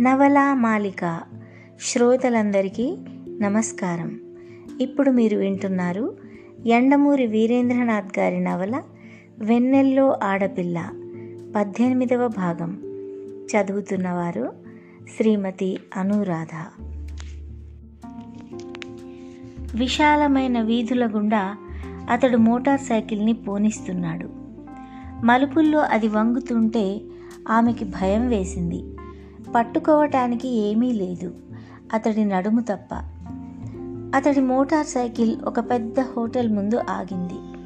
నవలా మాలిక శ్రోతలందరికీ నమస్కారం. ఇప్పుడు మీరు వింటున్నారు ఎండమూరి వీరేంద్రనాథ్ గారి నవల వెన్నెల్లో ఆడపిల్ల పద్దెనిమిదవ భాగం. చదువుతున్నవారు శ్రీమతి అనురాధ. విశాలమైన వీధుల గుండా అతడు మోటార్ సైకిల్ని పోనిస్తున్నాడు. మలుపుల్లో అది వంగుతుంటే ఆమెకి భయం వేసింది. పట్టుకోవటానికి ఏమీ లేదు. అతడి నడుము తప్ప. అతడి మోటార్ సైకిల్ ఒక పెద్ద హోటల్ ముందు ఆగింది.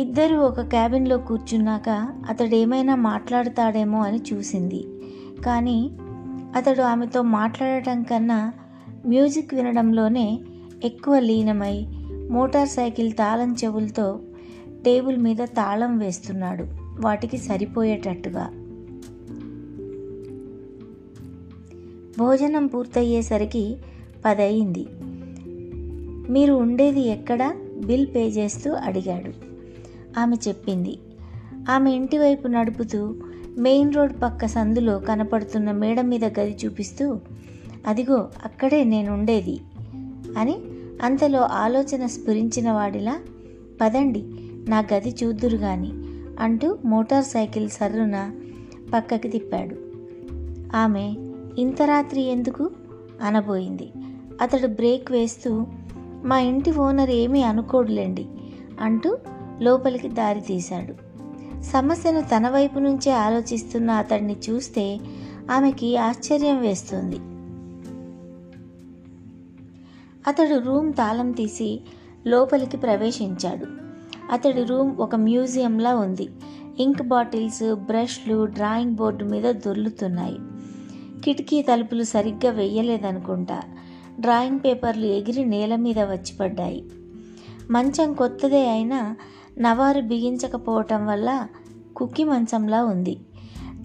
ఇద్దరు ఒక క్యాబిన్లో కూర్చున్నాక అతడు ఏమైనా మాట్లాడతాడేమో అని చూసింది. కానీ అతడు ఆమెతో మాట్లాడటం కన్నా మ్యూజిక్ వినడంలోనే ఎక్కువ లీనమై మోటార్ సైకిల్ తాళం చెవులతో టేబుల్ మీద తాళం వేస్తున్నాడు. వాటికి సరిపోయేటట్టుగా. భోజనం పూర్తయ్యేసరికి పదయింది. మీరు ఉండేది ఎక్కడ? బిల్ పే చేస్తూ అడిగాడు. ఆమె చెప్పింది. ఆమె ఇంటి వైపు నడుపుతూ మెయిన్ రోడ్ పక్క సందులో కనపడుతున్న మేడ మీద గది చూపిస్తూ అదిగో అక్కడే నేను ఉండేది అని అంతలో ఆలోచన స్ఫురించిన వాడిలా పదండి నా గది చూద్దురు గాని అంటూ మోటార్ సైకిల్ సర్రున పక్కకి తిప్పాడు. ఆమె ఇంత రాత్రి ఎందుకు? అనబోయింది. అతడు బ్రేక్ వేస్తూ మా ఇంటి ఓనర్ ఏమీ అనుకోడులేండి అంటూ లోపలికి దారి తీశాడు. సమస్యను తన వైపు నుంచే ఆలోచిస్తున్న అతడిని చూస్తే ఆమెకి ఆశ్చర్యం వేస్తుంది. అతడు రూమ్ తాళం తీసి లోపలికి ప్రవేశించాడు. అతడి రూమ్ ఒక మ్యూజియంలా ఉంది. ఇంక్ బాటిల్స్ బ్రష్లు డ్రాయింగ్ బోర్డు మీద దొర్లుతున్నాయి. కిటికీ తలుపులు సరిగ్గా వెయ్యలేదనుకుంటా. డ్రాయింగ్ పేపర్లు ఎగిరి నేల మీద వచ్చి పడ్డాయి మంచం కొత్తదే అయినా నవారు బిగించకపోవటం వల్ల కుక్కి మంచంలా ఉంది.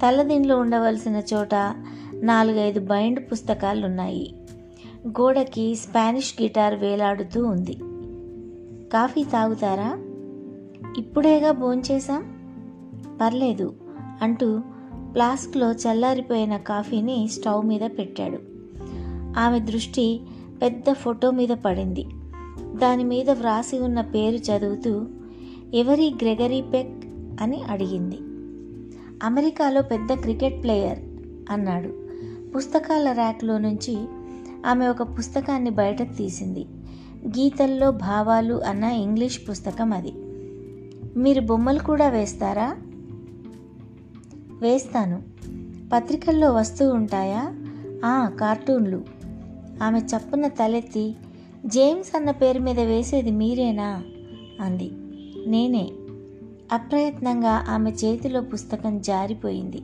తలదిండ్లు ఉండవలసిన చోట నాలుగైదు బైండ్ పుస్తకాలున్నాయి. గోడకి స్పానిష్ గిటార్ వేలాడుతూ ఉంది. కాఫీ తాగుతారా? ఇప్పుడేగా భోంచేశాం? పర్లేదు అంటూ ఫ్లాస్క్లో చల్లారిపోయిన కాఫీని స్టవ్ మీద పెట్టాడు. ఆమె దృష్టి పెద్ద ఫోటో మీద పడింది. దాని మీద వ్రాసి ఉన్న పేరు చదువుతూ ఎవరి గ్రెగరీ పెక్ అని అడిగింది. అమెరికాలో పెద్ద క్రికెట్ ప్లేయర్ అన్నాడు. పుస్తకాల ర్యాక్లో నుంచి ఆమె ఒక పుస్తకాన్ని బయటకు తీసింది. గీతల్లో భావాలు అన్న ఇంగ్లీష్ పుస్తకం అది. మీరు బొమ్మలు కూడా వేస్తారా? వేస్తాను. పత్రికల్లో వస్తూ ఉంటాయా? ఆ కార్టూన్లు. ఆమె చప్పున తలెత్తి జేమ్స్ అన్న పేరు మీద వేసేది మీరేనా? అంది. నేనే. అప్రయత్నంగా ఆమె చేతిలో పుస్తకం జారిపోయింది.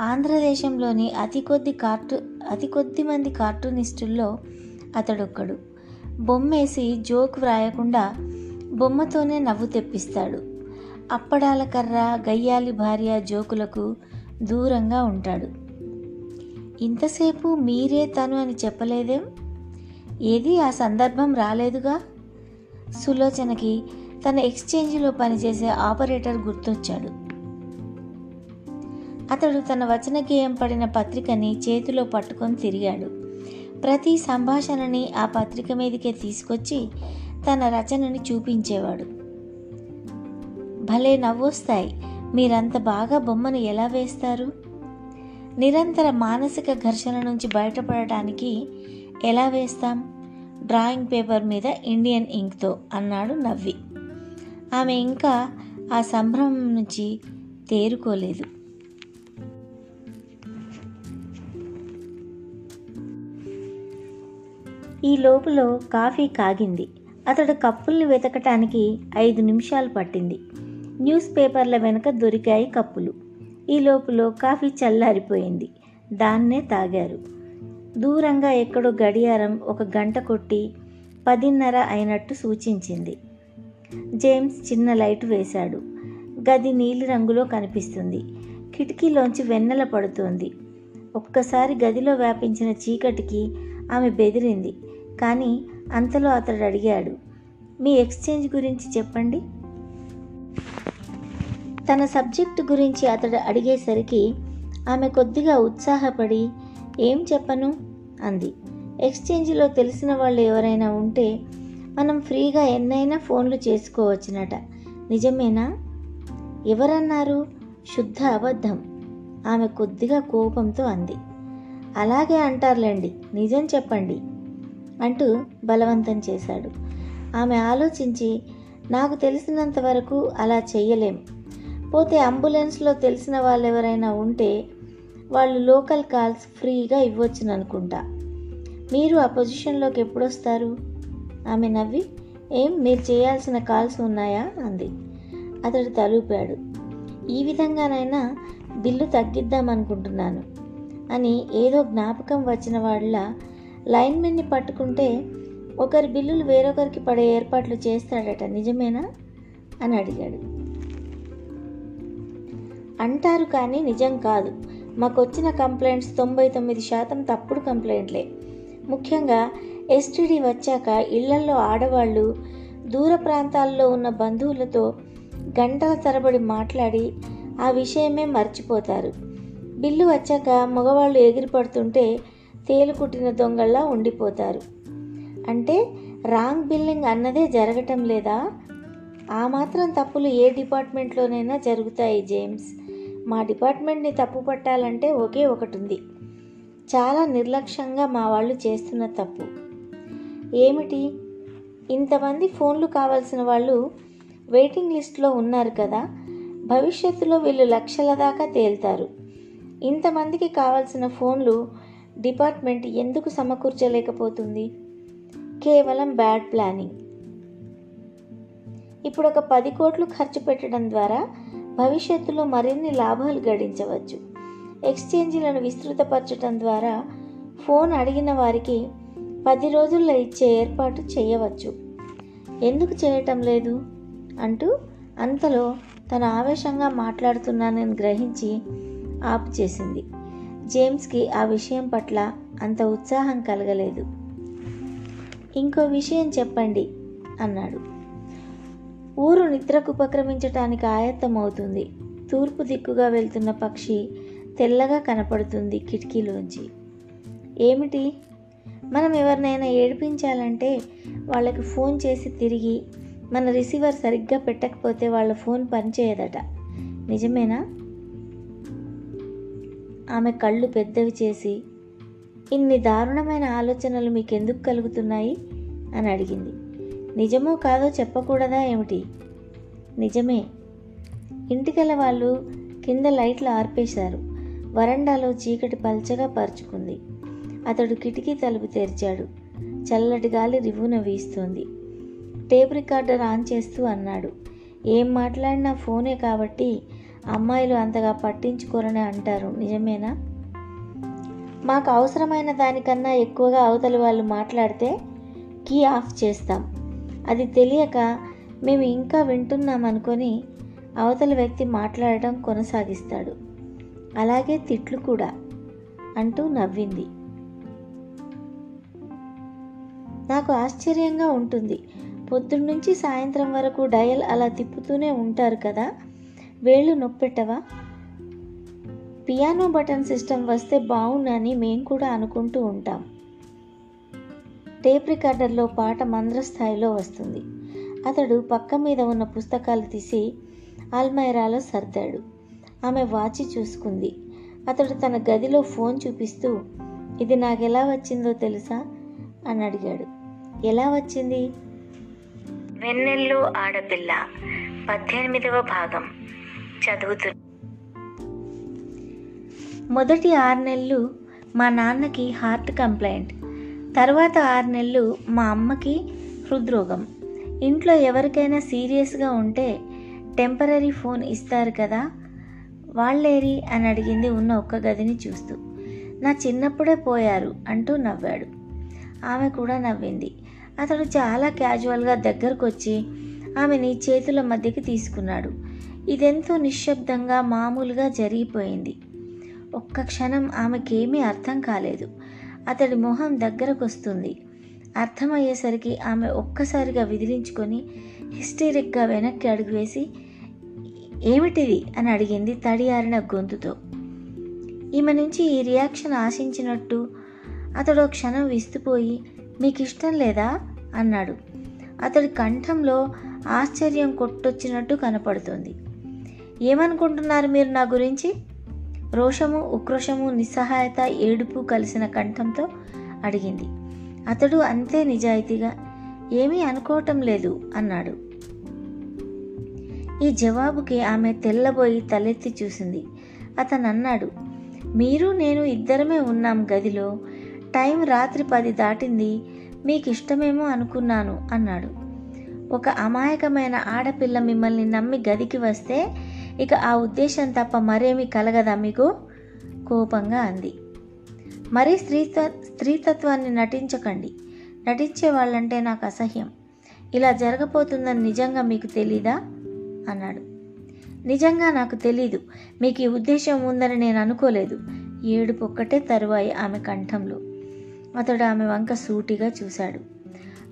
ఆంధ్రదేశంలోని అతి కొద్ది కార్టూ అతి కొద్ది మంది కార్టూనిస్టుల్లో అతడొక్కడు. బొమ్మేసి జోక్ వ్రాయకుండా బొమ్మతోనే నవ్వు తెప్పిస్తాడు. అప్పడాల కర్ర గయ్యాలి భార్య జోకులకు దూరంగా ఉంటాడు. ఇంతసేపు మీరే తను అని చెప్పలేదేం? ఏది ఆ సందర్భం రాలేదుగా? సులోచనకి తన ఎక్స్చేంజ్లో పనిచేసే ఆపరేటర్ గుర్తొచ్చాడు. అతడు తన వచన గేయం పడిన పత్రికని చేతిలో పట్టుకొని తిరిగాడు. ప్రతి సంభాషణని ఆ పత్రిక మీదకే తీసుకొచ్చి తన రచనని చూపించేవాడు. భలే నవ్వొస్తాయి. మీరంత బాగా బొమ్మను ఎలా వేస్తారు? నిరంతర మానసిక ఘర్షణ నుంచి బయటపడటానికి ఎలా వేస్తాం? డ్రాయింగ్ పేపర్ మీద ఇండియన్ ఇంక్తో అన్నాడు నవ్వి. ఆమె ఇంకా ఆ సంభ్రమం నుంచి తేరుకోలేదు. ఈ లోపులో కాఫీ కాగింది. అతడు కప్పుల్ని వెతకటానికి ఐదు నిమిషాలు పట్టింది. న్యూస్ పేపర్ల వెనుక దొరికాయి కప్పులు. ఈ లోపులో కాఫీ చల్లారిపోయింది. దాన్నే తాగారు. దూరంగా ఎక్కడో గడియారం ఒక గంట కొట్టి పదిన్నర అయినట్టు సూచించింది. జేమ్స్ చిన్న లైట్ వేశాడు. గది నీలిరంగులో కనిపిస్తుంది. కిటికీలోంచి వెన్నెల పడుతోంది. ఒక్కసారి గదిలో వ్యాపించిన చీకటికి ఆమె బెదిరింది. కానీ అంతలో అతడు అడిగాడు మీ ఎక్స్చేంజ్ గురించి చెప్పండి. తన సబ్జెక్టు గురించి అతడు అడిగేసరికి ఆమె కొద్దిగా ఉత్సాహపడి ఏం చెప్పను? అంది. ఎక్స్చేంజ్లో తెలిసిన వాళ్ళు ఎవరైనా ఉంటే మనం ఫ్రీగా ఎన్నైనా ఫోన్లు చేసుకోవచ్చునట. నిజమేనా? ఎవరన్నారు? శుద్ధ అబద్ధం ఆమె కొద్దిగా కోపంతో అంది. అలాగే అంటారులేండి నిజం చెప్పండి అంటూ బలవంతం చేశాడు. ఆమె ఆలోచించి నాకు తెలిసినంత వరకు అలా చెయ్యలేం. పోతే అంబులెన్స్లో తెలిసిన వాళ్ళు ఎవరైనా ఉంటే వాళ్ళు లోకల్ కాల్స్ ఫ్రీగా ఇవ్వచ్చును అనుకుంటా మీరు ఆ పొజిషన్లోకి ఎప్పుడొస్తారు? ఆమె నవ్వి ఏం మీరు చేయాల్సిన కాల్స్ ఉన్నాయా? అంది. అతడు తలూపాడు. ఈ విధంగానైనా బిల్లు తగ్గిద్దామనుకుంటున్నాను అని ఏదో జ్ఞాపకం వచ్చిన వాళ్ళ లైన్మెన్ని పట్టుకుంటే ఒకరి బిల్లులు వేరొకరికి పడే ఏర్పాట్లు చేస్తాడట నిజమేనా? అని అడిగాడు. అంటారు కానీ నిజం కాదు. మాకొచ్చిన కంప్లైంట్స్ తొంభై తొమ్మిది శాతం తప్పుడు కంప్లైంట్లే. ముఖ్యంగా ఎస్టీడీ వచ్చాక ఇళ్ళల్లో ఆడవాళ్ళు దూర ప్రాంతాల్లో ఉన్న బంధువులతో గంటల తరబడి మాట్లాడి ఆ విషయమే మర్చిపోతారు. బిల్లు వచ్చాక మగవాళ్ళు ఎగిరిపడుతుంటే తేలుకుట్టిన దొంగల్లా ఉండిపోతారు. అంటే రాంగ్ బిల్లింగ్ అన్నదే జరగటం లేదా? ఆ మాత్రం తప్పులు ఏ డిపార్ట్మెంట్లోనైనా జరుగుతాయి జేమ్స్. మా డిపార్ట్మెంట్ని తప్పు పట్టాలంటే ఒకే ఒకటి ఉంది చాలా నిర్లక్ష్యంగా మా వాళ్ళు చేస్తున్న తప్పు. ఏమిటి? ఇంతమంది ఫోన్లు కావాల్సిన వాళ్ళు వెయిటింగ్ లిస్ట్లో ఉన్నారు కదా భవిష్యత్తులో వీళ్ళు లక్షల దాకా తేల్తారు. ఇంతమందికి కావాల్సిన ఫోన్లు డిపార్ట్మెంట్ ఎందుకు సమకూర్చలేకపోతుంది? కేవలం బ్యాడ్ ప్లానింగ్. ఇప్పుడు ఒక పది కోట్లు ఖర్చు పెట్టడం ద్వారా భవిష్యత్తులో మరిన్ని లాభాలు గడించవచ్చు. ఎక్స్చేంజీలను విస్తృతపరచడం ద్వారా ఫోన్ అడిగిన వారికి పది రోజుల్లో ఇచ్చే ఏర్పాటు చేయవచ్చు. ఎందుకు చేయటం లేదు? అంటూ అంతలో తన ఆవేశంగా మాట్లాడుతున్నానని గ్రహించి ఆపు చేసింది జేమ్స్కి ఆ విషయం పట్ల అంత ఉత్సాహం కలగలేదు. ఇంకో విషయం చెప్పండి అన్నాడు. ఊరు నిద్రకు ఉపక్రమించటానికి ఆయత్తమవుతుంది. తూర్పు దిక్కుగా వెళ్తున్న పక్షి తెల్లగా కనపడుతుంది కిటికీలోంచి. ఏమిటి? మనం ఎవరినైనా ఏడిపించాలంటే వాళ్ళకి ఫోన్ చేసి తిరిగి మన రిసీవర్ సరిగ్గా పెట్టకపోతే వాళ్ళ ఫోన్ పనిచేయదట. నిజమేనా? ఆమె కళ్ళు పెద్దవి చేసి ఇన్ని దారుణమైన ఆలోచనలు మీకెందుకు కలుగుతున్నాయి? అని అడిగింది. నిజమో కాదో చెప్పకూడదా ఏమిటి? నిజమే. ఇంటికెళ్ళ వాళ్ళు కింద లైట్లు ఆర్పేశారు. వరండాలో చీకటి పల్చగా పరుచుకుంది. అతడు కిటికీ తలుపు తెరిచాడు. చల్లటి గాలి రివ్వున వీస్తోంది. టేప్ రికార్డర్ ఆన్ చేస్తూ అన్నాడు. ఏం మాట్లాడినా ఫోనే కాబట్టి అమ్మాయిలు అంతగా పట్టించుకోరని అంటారు. నిజమేనా? మాకు అవసరమైన దానికన్నా ఎక్కువగా అవతలి వాళ్ళు మాట్లాడితే కీ ఆఫ్ చేస్తాం. అది తెలియక మేము ఇంకా వింటున్నాం అనుకొని అవతలి వ్యక్తి మాట్లాడటం కొనసాగిస్తాడు. అలాగే తిట్లు కూడా అంటూ నవ్వింది. నాకు ఆశ్చర్యంగా ఉంటుంది. పొద్దున్నుంచి సాయంత్రం వరకు డయల్ అలా తిప్పుతూనే ఉంటారు కదా. వేళ్ళు నొప్పెట్టవా? పియానో బటన్ సిస్టమ్ వస్తే బాగుండని మేము కూడా అనుకుంటూ ఉంటాం. టేప్ రికార్డర్లో పాట మంద్రస్థాయిలో వస్తుంది. అతడు పక్క మీద ఉన్న పుస్తకాలు తీసి ఆల్మైరాలో సర్దాడు. ఆమె వాచి చూసుకుంది. అతడు తన గదిలో ఫోన్ చూపిస్తూ ఇది నాకెలా వచ్చిందో తెలుసా? అని అడిగాడు. ఎలా వచ్చింది? వెన్నెల్లో ఆడపిల్ల పద్దెనిమిదవ భాగం. చదువుతున్నా మొదటి ఆరు నెలలు మా నాన్నకి హార్ట్ కంప్లైంట్. తర్వాత ఆరు నెలలు మా అమ్మకి హృద్రోగం. ఇంట్లో ఎవరికైనా సీరియస్గా ఉంటే టెంపరీ ఫోన్ ఇస్తారు కదా? వాళ్ళేరి అని అడిగింది ఉన్న ఒక్క గదిని చూస్తూ. నా చిన్నప్పుడే పోయారు అంటూ నవ్వాడు. ఆమె కూడా నవ్వింది. అతడు చాలా క్యాజువల్గా దగ్గరకు వచ్చి ఆమెని చేతుల మధ్యకి తీసుకున్నాడు. ఇదెంతో నిశ్శబ్దంగా మామూలుగా జరిగిపోయింది. ఒక్క క్షణం ఆమెకేమీ అర్థం కాలేదు. అతడి మొహం దగ్గరకొస్తుంది. అర్థమయ్యేసరికి ఆమె ఒక్కసారిగా విదిలించుకొని హిస్టరిక్గా వెనక్కి అడుగు వేసి ఏమిటిది? అని అడిగింది తడియారిన గొంతుతో. ఈమె నుంచి ఈ రియాక్షన్ ఆశించినట్టు అతడు క్షణం విస్తుపోయి మీకు ఇష్టం లేదా? అన్నాడు. అతడి కంఠంలో ఆశ్చర్యం కొట్టొచ్చినట్టు కనపడుతుంది. ఏమనుకుంటున్నారు మీరు నా గురించి? రోషము ఉక్రోషము నిస్సహాయత ఏడుపు కలిసిన కంఠంతో అడిగింది. అతడు అంతే నిజాయితీగా ఏమీ అనుకోవటం లేదు అన్నాడు. ఈ జవాబుకి ఆమె తెల్లబోయి తలెత్తి చూసింది. అతను అన్నాడు మీరు నేను ఇద్దరమే ఉన్నాం గదిలో. టైం రాత్రి పది దాటింది. మీకు ఇష్టమేమో అనుకున్నాను అన్నాడు. ఒక అమాయకమైన ఆడపిల్ల మిమ్మల్ని నమ్మి గదికి వస్తే ఇక ఆ ఉద్దేశం తప్ప మరేమీ కలగదా మీకు? కోపంగా అంది. మరీ స్త్రీత్వ స్త్రీతత్వాన్ని నటించకండి. నటించే వాళ్ళంటే నాకు అసహ్యం. ఇలా జరగబోతుందని నిజంగా మీకు తెలీదా? అన్నాడు. నిజంగా నాకు తెలీదు. మీకు ఈ ఉద్దేశం ఉందని నేను అనుకోలేదు. ఏడుపు ఒక్కటే తరువాయి ఆమె కంఠంలో. అతడు ఆమె వంక సూటిగా చూశాడు.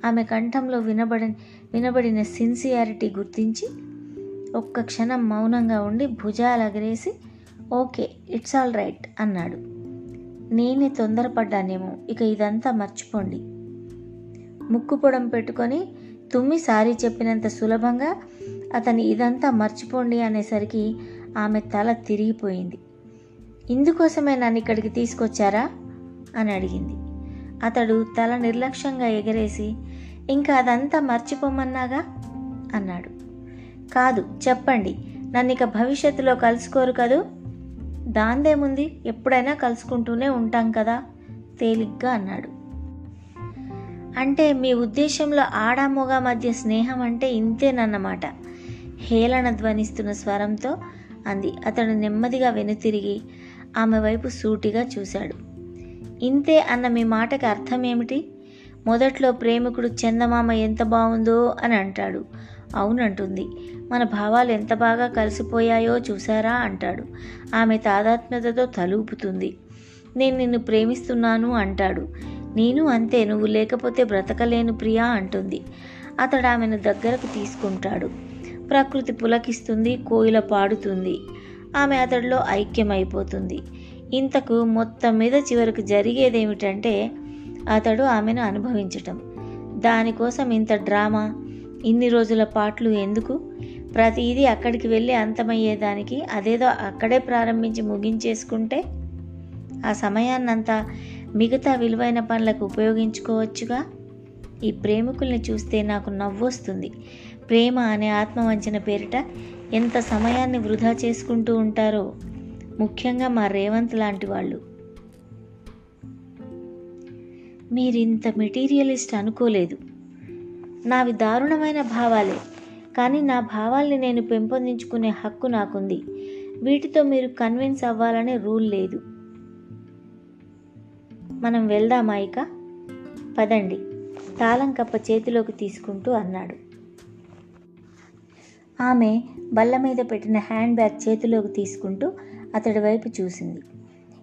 ఆమె కంఠంలో వినబడి వినబడిన సిన్సియారిటీ గుర్తించి ఒక్క క్షణం మౌనంగా ఉండి భుజాలు భుజాలగరేసి ఓకే ఇట్స్ ఆల్ రైట్ అన్నాడు. నేనే తొందరపడ్డానేమో ఇక ఇదంతా మర్చిపోండి. ముక్కు పొడం పెట్టుకొని తుమ్మి సారీ చెప్పినంత సులభంగా అతని ఇదంతా మర్చిపోండి అనేసరికి ఆమె తల తిరిగిపోయింది. ఇందుకోసమే నన్ను ఇక్కడికి తీసుకొచ్చారా? అని అడిగింది. అతడు తల నిర్లక్ష్యంగా ఎగరేసి ఇంకా అదంతా మర్చిపోమన్నాగా? అన్నాడు. కాదు చెప్పండి. నన్ను ఇక భవిష్యత్తులో కలుసుకోరు కదూ? దాందేముంది? ఎప్పుడైనా కలుసుకుంటూనే ఉంటాం కదా? తేలిగ్గా అన్నాడు. అంటే మీ ఉద్దేశంలో ఆడామొగ మధ్య స్నేహం అంటే ఇంతేనన్నమాట. హేళన ధ్వనిస్తున్న స్వరంతో అంది. అతడు నెమ్మదిగా వెనుతిరిగి ఆమె వైపు సూటిగా చూశాడు. ఇంతే అన్న మీ మాటకి అర్థం ఏమిటి మొదట్లో ప్రేమికుడు చందమామ ఎంత బాగుందో అని అంటాడు. అవునంటుంది. మన భావాలు ఎంత బాగా కలిసిపోయాయో చూసారా అంటాడు. ఆమె తాదాత్మ్యతతో తలూపుతుంది. నేను నిన్ను ప్రేమిస్తున్నాను అంటాడు. నేను అంతే నువ్వు లేకపోతే బ్రతకలేను ప్రియా అంటుంది. అతడు ఆమెను దగ్గరకు తీసుకుంటాడు. ప్రకృతి పులకిస్తుంది కోయిల పాడుతుంది. ఆమె అతడిలో ఐక్యమైపోతుంది. ఇంతకు మొత్తం మీద చివరకు జరిగేదేమిటంటే అతడు ఆమెను అనుభవించటం. దానికోసం ఇంత డ్రామా? ఇన్ని రోజుల పాటలు ఎందుకు? ప్రతిదీ అక్కడికి వెళ్ళి అంతమయ్యేదానికి అదేదో అక్కడే ప్రారంభించి ముగించేసుకుంటే ఆ సమయాన్నంతా మిగతా విలువైన పనులకు ఉపయోగించుకోవచ్చుగా? ఈ ప్రేమికుల్ని చూస్తే నాకు నవ్వొస్తుంది. ప్రేమ అనే ఆత్మవంచన పేరిట ఎంత సమయాన్ని వృధా చేసుకుంటూ ఉంటారో ముఖ్యంగా మా రేవంత్ లాంటి వాళ్ళు. మీరింత మెటీరియలిస్ట్ అనుకోలేదు. నావి దారుణమైన భావాలే. కానీ నా భావాల్ని నేను పెంపొందించుకునే హక్కు నాకుంది. వీటితో మీరు కన్విన్స్ అవ్వాలనే రూల్ లేదు. మనం వెళ్దామా ఇక? పదండి. తాళం కప్ప చేతిలోకి తీసుకుంటూ అన్నాడు. ఆమె బల్ల మీద పెట్టిన హ్యాండ్ బ్యాగ్ చేతిలోకి తీసుకుంటూ అతడి వైపు చూసింది.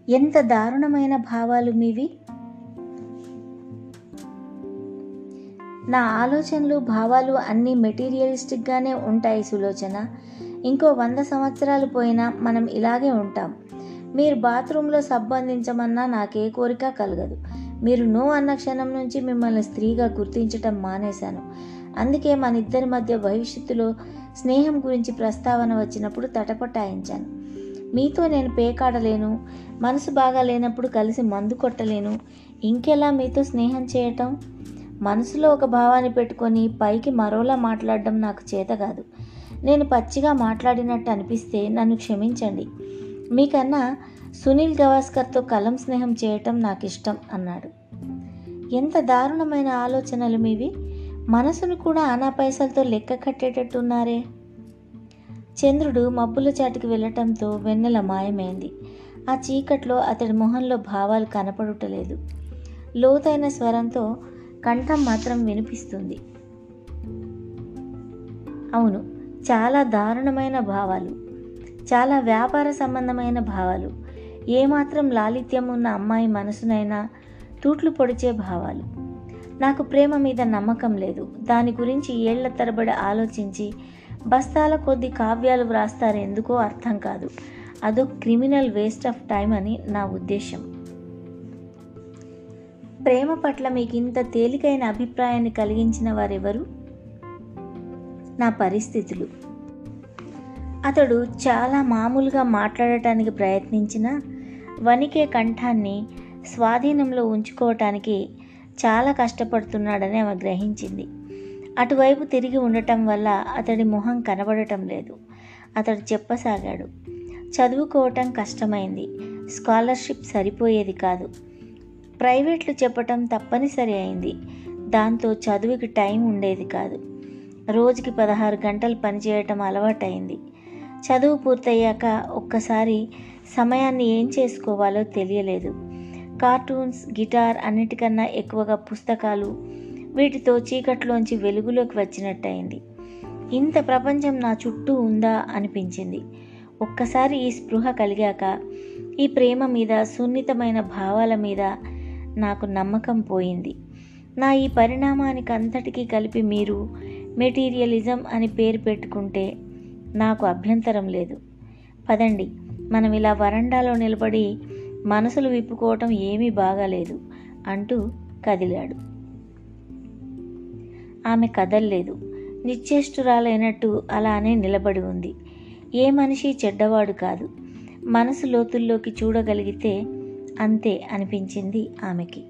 ఎంత దారుణమైన భావాలు మీవి! నా ఆలోచనలు భావాలు అన్నీ మెటీరియలిస్టిక్గానే ఉంటాయి సులోచన. ఇంకో వంద సంవత్సరాలు పోయినా మనం ఇలాగే ఉంటాం. మీరు బాత్రూంలో సంబంధించమన్నా నాకే కోరిక కలగదు. మీరు నో అన్న క్షణం నుంచి మిమ్మల్ని స్త్రీగా గుర్తించటం మానేశాను. అందుకే మన ఇద్దరి మధ్య భవిష్యత్తులో స్నేహం గురించి ప్రస్తావన వచ్చినప్పుడు తటపటాయించాను. మీతో నేను పేకాడలేను మనసు బాగా లేనప్పుడు కలిసి మందు కొట్టలేను. ఇంకెలా మీతో స్నేహం చేయటం? మనసులో ఒక భావాన్ని పెట్టుకొని పైకి మరోలా మాట్లాడడం నాకు చేత కాదు. నేను పచ్చిగా మాట్లాడినట్టు అనిపిస్తే నన్ను క్షమించండి. మీకన్నా సునీల్ గవాస్కర్తో కలం స్నేహం చేయటం నాకు ఇష్టం అన్నాడు. ఎంత దారుణమైన ఆలోచనలు మీవి. మనసును కూడా ఆనా పైసలతో లెక్క కట్టేటట్టున్నారే. చంద్రుడు మబ్బుల చాటికి వెళ్ళటంతో వెన్నెల మాయమైంది. ఆ చీకట్లో అతడి మొహంలో భావాలు కనపడుటలేదు. లోతైన స్వరంతో కంఠం మాత్రం వినిపిస్తుంది. అవును చాలా దారుణమైన భావాలు చాలా వ్యాపార సంబంధమైన భావాలు ఏమాత్రం లాలిత్యం ఉన్న అమ్మాయి మనసునైనా తూట్లు పొడిచే భావాలు. నాకు ప్రేమ మీద నమ్మకం లేదు. దాని గురించి ఏళ్ళ తరబడి ఆలోచించి బస్తాల కొద్ది కావ్యాలు వ్రాస్తారెందుకో అర్థం కాదు. అదో క్రిమినల్ వేస్ట్ ఆఫ్ టైం అని నా ఉద్దేశం ప్రేమ పట్ల మీకు ఇంత తేలికైన అభిప్రాయాన్ని కలిగించిన వారెవరు? నా పరిస్థితులు. అతడు చాలా మామూలుగా మాట్లాడటానికి ప్రయత్నించిన వణికే కంఠాన్ని స్వాధీనంలో ఉంచుకోవటానికి చాలా కష్టపడుతున్నాడని ఆమె గ్రహించింది. అటువైపు తిరిగి ఉండటం వల్ల అతడి మొహం కనబడటం లేదు. అతడు చెప్పసాగాడు. చదువుకోవటం కష్టమైంది. స్కాలర్షిప్ సరిపోయేది కాదు. ప్రైవేట్లు చెప్పటం తప్పనిసరి అయింది. దాంతో చదువుకి టైం ఉండేది కాదు. రోజుకి పదహారు గంటలు పనిచేయటం అలవాటైంది. చదువు పూర్తయ్యాక ఒక్కసారి సమయాన్ని ఏం చేసుకోవాలో తెలియలేదు. కార్టూన్స్ గిటార్ అన్నిటికన్నా ఎక్కువగా పుస్తకాలు వీటితో చీకట్లోంచి వెలుగులోకి వచ్చినట్టయింది. ఇంత ప్రపంచం నా చుట్టూ ఉందా అనిపించింది. ఒక్కసారి ఈ స్పృహ కలిగాక ఈ ప్రేమ మీద సున్నితమైన భావాల మీద నాకు నమ్మకం పోయింది. నా ఈ పరిణామానికి అంతటికీ కలిపి మీరు మెటీరియలిజం అని పేరు పెట్టుకుంటే నాకు అభ్యంతరం లేదు. పదండి మనం ఇలా వరండాలో నిలబడి మనసులు విప్పుకోవటం ఏమీ బాగాలేదు అంటూ కదిలాడు. ఆమె కదల్లేదు. నిశ్చేష్టురాలైనట్టు అలానే నిలబడి ఉంది. ఏ మనిషి చెడ్డవాడు కాదు. మనసు లోతుల్లోకి చూడగలిగితే అంతే అనిపించింది ఆమెకి.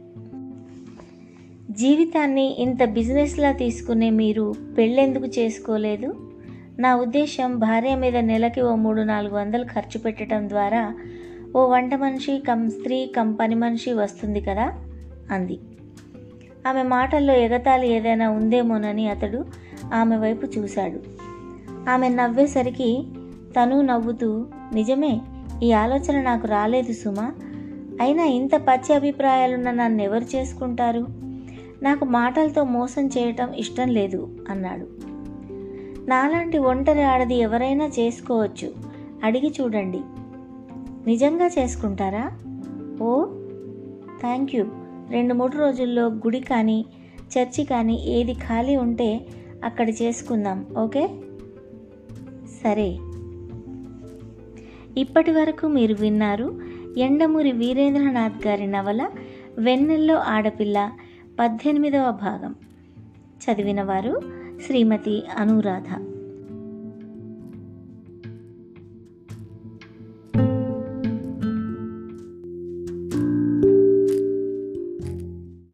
జీవితాన్ని ఇంత బిజినెస్లా తీసుకునే మీరు పెళ్ళెందుకు చేసుకోలేదు? నా ఉద్దేశం భార్య మీద నెలకి ఓ మూడు నాలుగు వందలు ఖర్చు పెట్టడం ద్వారా ఓ వంట మనిషి కం స్త్రీ కం పని మనిషి వస్తుంది కదా? అంది. ఆమె మాటల్లో ఎగతాళి ఏదైనా ఉందేమోనని అతడు ఆమె వైపు చూశాడు. ఆమె నవ్వేసరికి తను నవ్వుతూ నిజమే ఈ ఆలోచన నాకు రాలేదు సుమా. అయినా ఇంత పచ్చి అభిప్రాయాలున్న నన్ను ఎవరు చేసుకుంటారు? నాకు మాటలతో మోసం చేయటం ఇష్టం లేదు అన్నాడు. నాలాంటి ఒంటరి ఆడది ఎవరైనా చేసుకోవచ్చు. అడిగి చూడండి. నిజంగా చేసుకుంటారా? Oh thank you. రెండు మూడు రోజుల్లో గుడి కానీ చర్చి కానీ ఏది ఖాళీ ఉంటే అక్కడ చేసుకుందాం ఓకే? సరే. ఇప్పటి వరకు మీరు విన్నారు ఎండమూరి వీరేంద్రనాథ్ గారి నవల వెన్నెల్లో ఆడపిల్ల పద్దెనిమిదవ భాగం. చదివినవారు శ్రీమతి అనురాధ.